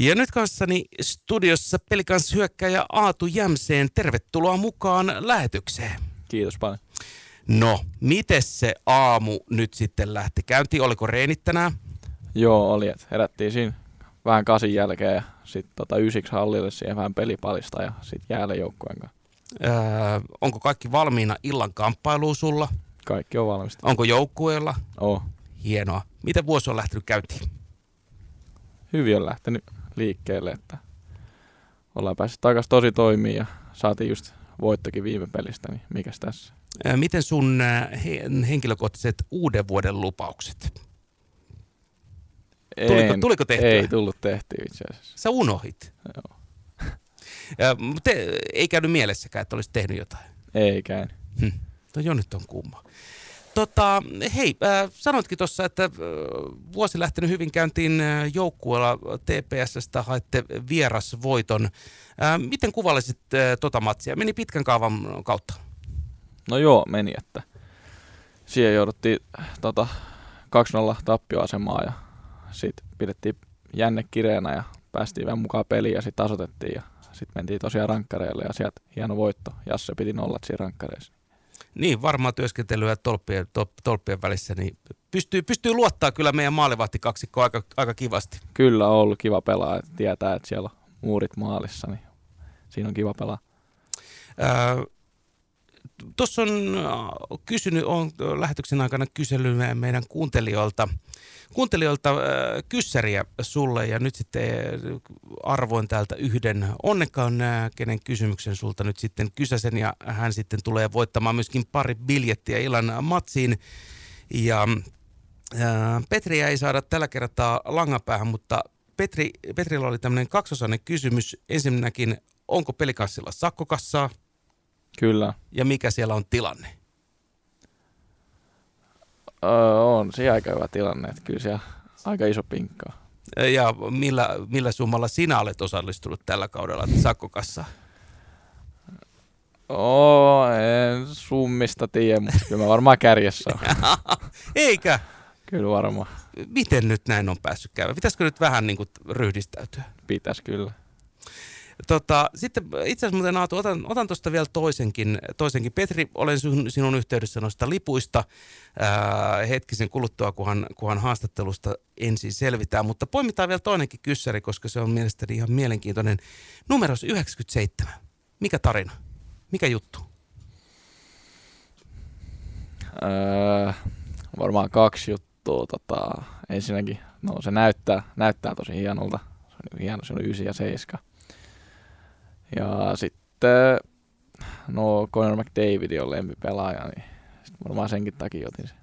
Ja nyt kanssani studiossa pelikans hyökkäjä Aatu Jämseen. Tervetuloa mukaan lähetykseen. Kiitos paljon. No, miten se aamu nyt sitten lähti käyntiin? Oliko reenit tänään? Joo, oli. Että herättiin siinä vähän kasin jälkeen ja sitten tota ysiksi hallille siihen vähän pelipalista ja sitten jäällä joukkueen kanssa. Öö, onko kaikki valmiina illan kamppailuun sulla? Kaikki on valmista. Onko joukkueella? Oo. Hienoa. Miten vuosi on lähtenyt käyntiin? Hyvin on lähtenyt liikkeelle, että ollaan päässyt takaisin tosi toimiin ja saatiin just voittokin viime pelistä, niin mikäs tässä? Miten sun he, henkilökohtaiset uuden vuoden lupaukset? Tuliko, En- tuliko tehtyä? Ei tullut tehtyä itse asiassa. Sä unohit. Joo. Mutta ei käynyt mielessäkään, että olisit tehnyt jotain. Ei käynyt. Hm. No jo nyt on kumma. Tota, hei, äh, sanoitkin tuossa, että äh, vuosi lähtenyt hyvin käyntiin äh, joukkueella TPSstä, haitte vierasvoiton. Äh, miten kuvallisit äh, tota matsia? Meni pitkän kaavan kautta. No joo, meni, että siihen jouduttiin tota, 2-0 tappioasemaa ja sitten pidettiin jänne kireänä ja päästiin vähän mukaan peliin ja sitten tasotettiin ja sitten mentiin tosiaan rankkareille ja sieltä hieno voitto. Jasse piti nollat siinä rankkareissa. Niin, varmaan työskentelyä tolppien, tol, tolppien välissä, niin pystyy, pystyy luottaa kyllä meidän maalivahtikaksikkoon aika, aika kivasti. Kyllä on ollut kiva pelaa, että tietää, että siellä on muurit maalissa, niin siinä on kiva pelaa. Tuossa on äh, kysynyt, on lähetyksen aikana kysellyt me- meidän kuuntelijoilta, kuuntelijoilta äh, kyssäriä sulle ja nyt sitten äh, arvoin täältä yhden onnekkaan, kenen kysymyksen sulta nyt sitten kysäsen ja hän sitten tulee voittamaan myöskin pari biljettiä illan matsiin ja Petriä ei saada tällä kertaa langapäähän, mutta Petri, Petrillä oli tämmöinen kaksosainen kysymys. Ensinnäkin, onko pelikanssilla sakkokassaa? Kyllä. ja mikä siellä on tilanne. Öö, on siinä aika hyvä tilanne, että kyllä siellä aika iso pinkka. Ja millä, millä summalla sinä olet osallistunut tällä kaudella sakkokassa? Oo, en summista tiedä, mutta kyllä mä varmaan kärjessä on. Eikä. Kyllä varmaan Miten nyt näin on päässyt käymään? Pitäisikö nyt vähän niin kuin ryhdistäytyä? pitäisi kyllä. Tota, sitten itse asiassa muuten Aatu, otan, otan tuosta vielä toisenkin, toisenkin. Petri, olen sinun, yhteydessä noista lipuista ää, hetkisen kuluttua, kunhan, kunhan haastattelusta ensin selvitään. Mutta poimitaan vielä toinenkin kyssäri, koska se on mielestäni ihan mielenkiintoinen. Numeros 97. Mikä tarina? Mikä juttu? Öö, varmaan kaksi juttua. Tota, ensinnäkin, no se näyttää, näyttää tosi hienolta. Se on hieno, se on 9 ja 7. Ja sitten, no Conor McDavid on lempipelaaja, niin sit varmaan senkin takia otin sen.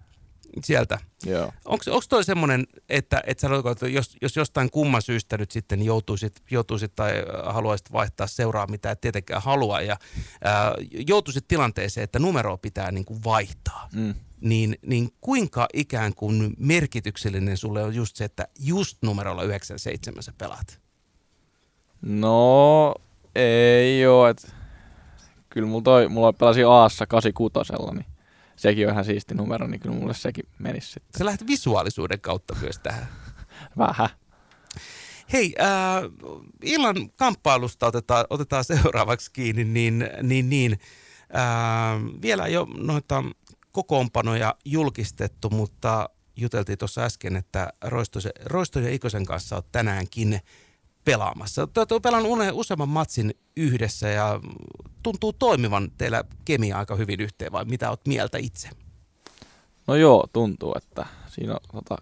Sieltä. Joo. Onko toi semmoinen, että, että sanoiko, että jos, jos jostain kumman syystä nyt sitten joutuisit, joutuisit tai äh, haluaisit vaihtaa seuraa, mitä et tietenkään halua, ja ää, joutuisit tilanteeseen, että numeroa pitää niin kuin vaihtaa, Mm. niin, niin kuinka ikään kuin merkityksellinen sulle on just se, että just numerolla 97 sä pelaat? No, ei oo, et kyllä mulla, toi, mulla pelasi Aassa 86, niin sekin on ihan siisti numero, niin kyllä mulle sekin menisi sitten. Sä lähdet visuaalisuuden kautta myös tähän. Vähän. Hei, äh, illan kamppailusta otetaan, otetaan seuraavaksi kiinni, niin, niin, niin äh, vielä ole noita kokoonpanoja julkistettu, mutta juteltiin tuossa äsken, että Roistosen, Roisto ja Ikosen kanssa olet tänäänkin pelaamassa. Te olette pelannut useamman matsin yhdessä ja tuntuu toimivan teillä kemia aika hyvin yhteen, vai mitä oot mieltä itse? No joo, tuntuu, että siinä on tota,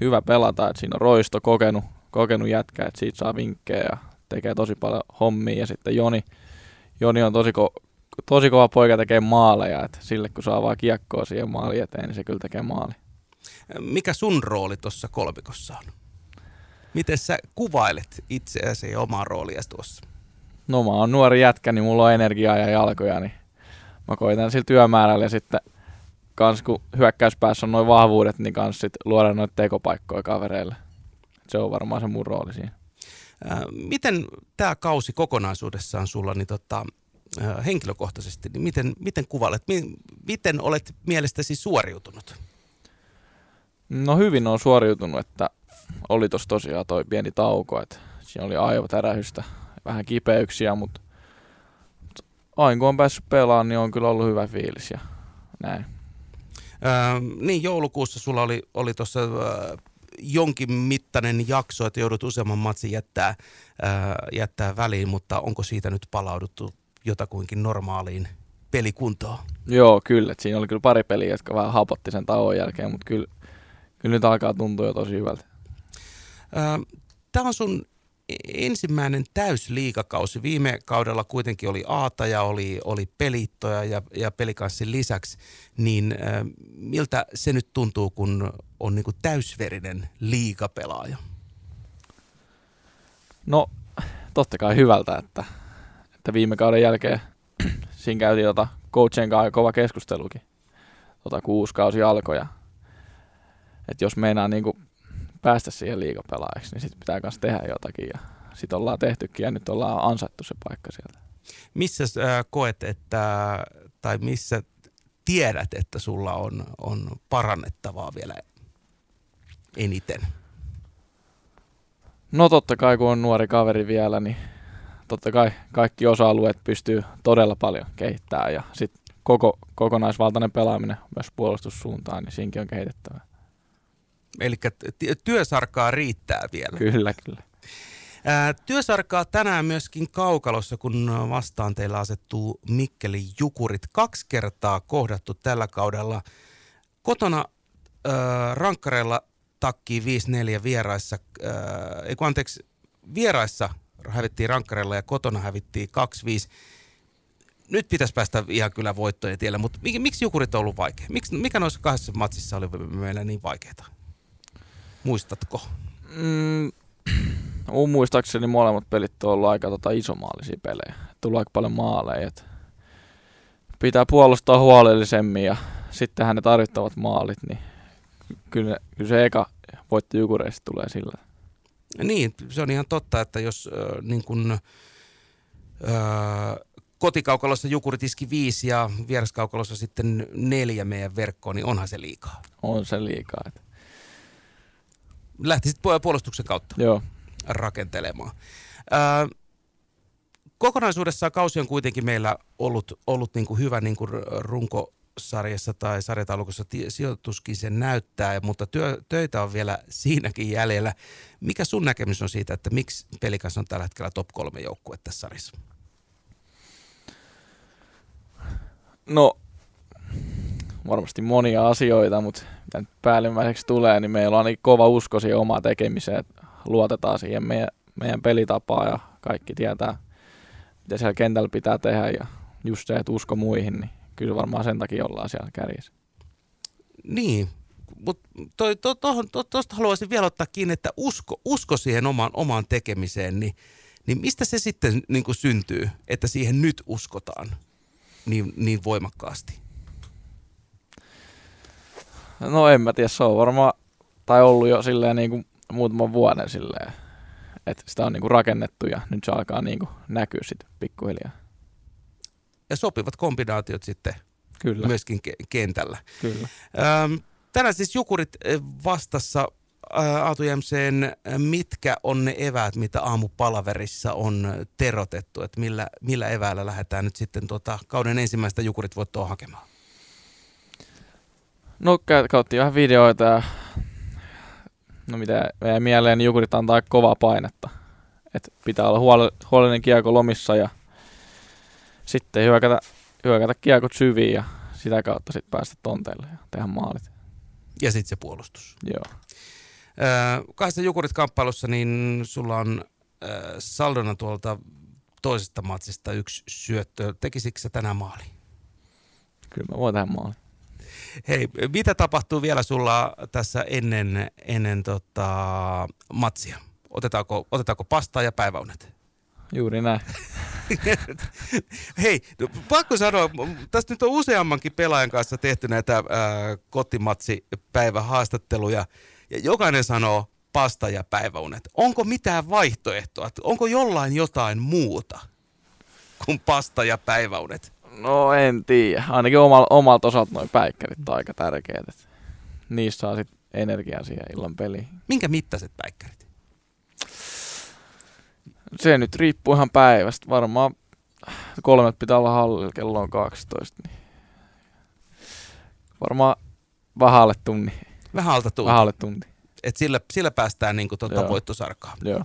hyvä pelata, että siinä on Roisto kokenut, kokenut jätkä, että siitä saa vinkkejä ja tekee tosi paljon hommia. Ja sitten Joni, Joni on tosi, ko, tosi kova poika tekee maaleja, että sille kun saa vaan kiekkoa siihen maaliin eteen, niin se kyllä tekee maali. Mikä sun rooli tuossa kolmikossa on? Miten sä kuvailet itseäsi ja omaa rooliasi tuossa? No mä oon nuori jätkä, niin mulla on energiaa ja jalkoja, niin mä koitan sillä työmäärällä ja sitten kans kun hyökkäyspäässä on noin vahvuudet, niin kans sit luoda noita tekopaikkoja kavereille. Se on varmaan se mun rooli siinä. Miten tämä kausi kokonaisuudessaan sulla niin tota, henkilökohtaisesti, niin miten, miten kuvailet, mi, miten olet mielestäsi suoriutunut? No hyvin on suoriutunut, että oli tossa tosiaan toi pieni tauko, että siinä oli aivotärähystä, vähän kipeyksiä, mutta aina kun on päässyt pelaamaan, niin on kyllä ollut hyvä fiilis ja näin. Öö, niin, joulukuussa sulla oli, oli tuossa öö, jonkin mittainen jakso, että joudut useamman matsin jättää, öö, jättää väliin, mutta onko siitä nyt palauduttu jotakuinkin normaaliin pelikuntoon? Joo, kyllä. Siinä oli kyllä pari peliä, jotka vähän hapotti sen tauon jälkeen, mutta kyllä, kyllä nyt alkaa tuntua jo tosi hyvältä. Tämä on sun ensimmäinen täysliikakausi. Viime kaudella kuitenkin oli Aata ja oli, oli pelittoja ja, ja pelikanssin lisäksi. Niin miltä se nyt tuntuu, kun on niin kuin täysverinen liikapelaaja? No, totta kai hyvältä, että, että viime kauden jälkeen siinä käytiin tota coachien kanssa kova keskustelukin, tota, kun uusi kausi alkoi. Ja, että jos meinaa niin kuin päästä siihen liigapelaajaksi, niin sitten pitää myös tehdä jotakin. Ja sitten ollaan tehtykin ja nyt ollaan ansaittu se paikka sieltä. Missä äh, koet, että, tai missä tiedät, että sulla on, on parannettavaa vielä eniten? No totta kai, kun on nuori kaveri vielä, niin totta kai kaikki osa-alueet pystyy todella paljon kehittämään ja sitten koko, kokonaisvaltainen pelaaminen myös puolustussuuntaan, niin siinkin on kehitettävä. Eli työsarkaa riittää vielä. Kyllä, kyllä. Työsarkaa tänään myöskin Kaukalossa, kun vastaan teillä asettuu Mikkeli Jukurit. Kaksi kertaa kohdattu tällä kaudella. Kotona ää, rankkareilla takkii 5-4 vieraissa, ää, ei anteeksi, vieraissa hävittiin rankkareilla ja kotona hävittiin 2-5. Nyt pitäisi päästä ihan kyllä voittojen tielle, mutta miksi Jukurit on ollut vaikea? Miksi, mikä noissa kahdessa matsissa oli meillä niin vaikeaa? Muistatko? Mm, mun muistaakseni molemmat pelit on ollut aika tota, isomaalisia pelejä. Tullut aika paljon maaleja. Et pitää puolustaa huolellisemmin ja sittenhän ne tarvittavat maalit, niin kyllä, kyllä se eka voitto Jukureista tulee sillä. Niin, se on ihan totta, että jos äh, niin kun, äh, kotikaukalossa Jukurit iski viisi ja vieraskaukalossa sitten neljä meidän verkkoon, niin onhan se liikaa. On se liikaa. Että lähtisit puolustuksen kautta Joo. rakentelemaan. Ää, kokonaisuudessaan kausi on kuitenkin meillä ollut, ollut niin kuin hyvä niin kuin runkosarjassa tai sarjataulukossa sijoituskin sen näyttää, mutta työ, töitä on vielä siinäkin jäljellä. Mikä sun näkemys on siitä, että miksi Pelikas on tällä hetkellä top kolme joukkue tässä sarjassa? No, varmasti monia asioita, mutta mitä päällimmäiseksi tulee, niin meillä on niin kova usko siihen omaan tekemiseen, että luotetaan siihen meidän, meidän pelitapaan ja kaikki tietää, mitä siellä kentällä pitää tehdä ja just se, että usko muihin, niin kyllä varmaan sen takia ollaan siellä kärjessä. Niin, mutta tuosta to, to, to, haluaisin vielä ottaa kiinni, että usko, usko siihen omaan, omaan tekemiseen, niin, niin mistä se sitten niin syntyy, että siihen nyt uskotaan niin, niin voimakkaasti? No en mä tiedä, se on varmaan, tai ollut jo silleen niin kuin muutaman vuoden silleen, että sitä on niin kuin rakennettu ja nyt se alkaa niin kuin näkyä sitten pikkuhiljaa. Ja sopivat kombinaatiot sitten Kyllä. myöskin ke- kentällä. Kyllä. Ähm, tänään siis Jukurit eh, vastassa Aatu Jämseen, mitkä on ne eväät, mitä aamupalaverissa on terotettu, että millä, millä eväällä lähdetään nyt sitten tuota kauden ensimmäistä Jukurit voittoa hakemaan? No kauttiin vähän videoita ja no mitä meidän mieleen, niin Jukurit antaa kovaa painetta. Et pitää olla huole- huolellinen kiekko lomissa ja sitten hyökätä, hyökätä kiekot syviin ja sitä kautta sitten päästä tonteille ja tehdä maalit. Ja sitten se puolustus. Joo. Öö, kahdessa Jukurit kamppailussa, niin sulla on öö, saldona tuolta toisesta matsista yksi syöttö. Tekisikö sä tänään maali? Kyllä mä voin tehdä maali. Hei, mitä tapahtuu vielä sulla tässä ennen, ennen tota, matsia? Otetaanko, otetaanko pastaa ja päiväunet? Juuri näin. Hei, no, pakko sanoa, tässä nyt on useammankin pelaajan kanssa tehty näitä ää, kotimatsipäivähaastatteluja, ja jokainen sanoo pasta ja päiväunet. Onko mitään vaihtoehtoa? Onko jollain jotain muuta kuin pasta ja päiväunet? No en tiedä. Ainakin omal, omalta osalta noin päikkärit on aika tärkeät. Niissä saa sitten energiaa siihen illan peliin. Minkä mittaiset päikkärit? se nyt riippuu ihan päivästä. Varmaan kolmet pitää olla hallilla, kello on 12. Niin varmaan vähälle tunni. Vähältä tunti. Vähälle tunti. Et sillä, sillä päästään niin tuota voittosarkaan. Joo.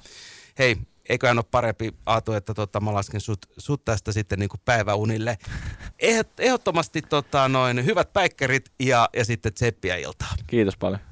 Hei, eiköhän ole parempi Aatu, että tota, mä lasken sut, sut tästä sitten niin kuin päiväunille. Ehdot, ehdottomasti tota, noin, hyvät päikkärit ja, ja sitten tseppiä iltaa. Kiitos paljon.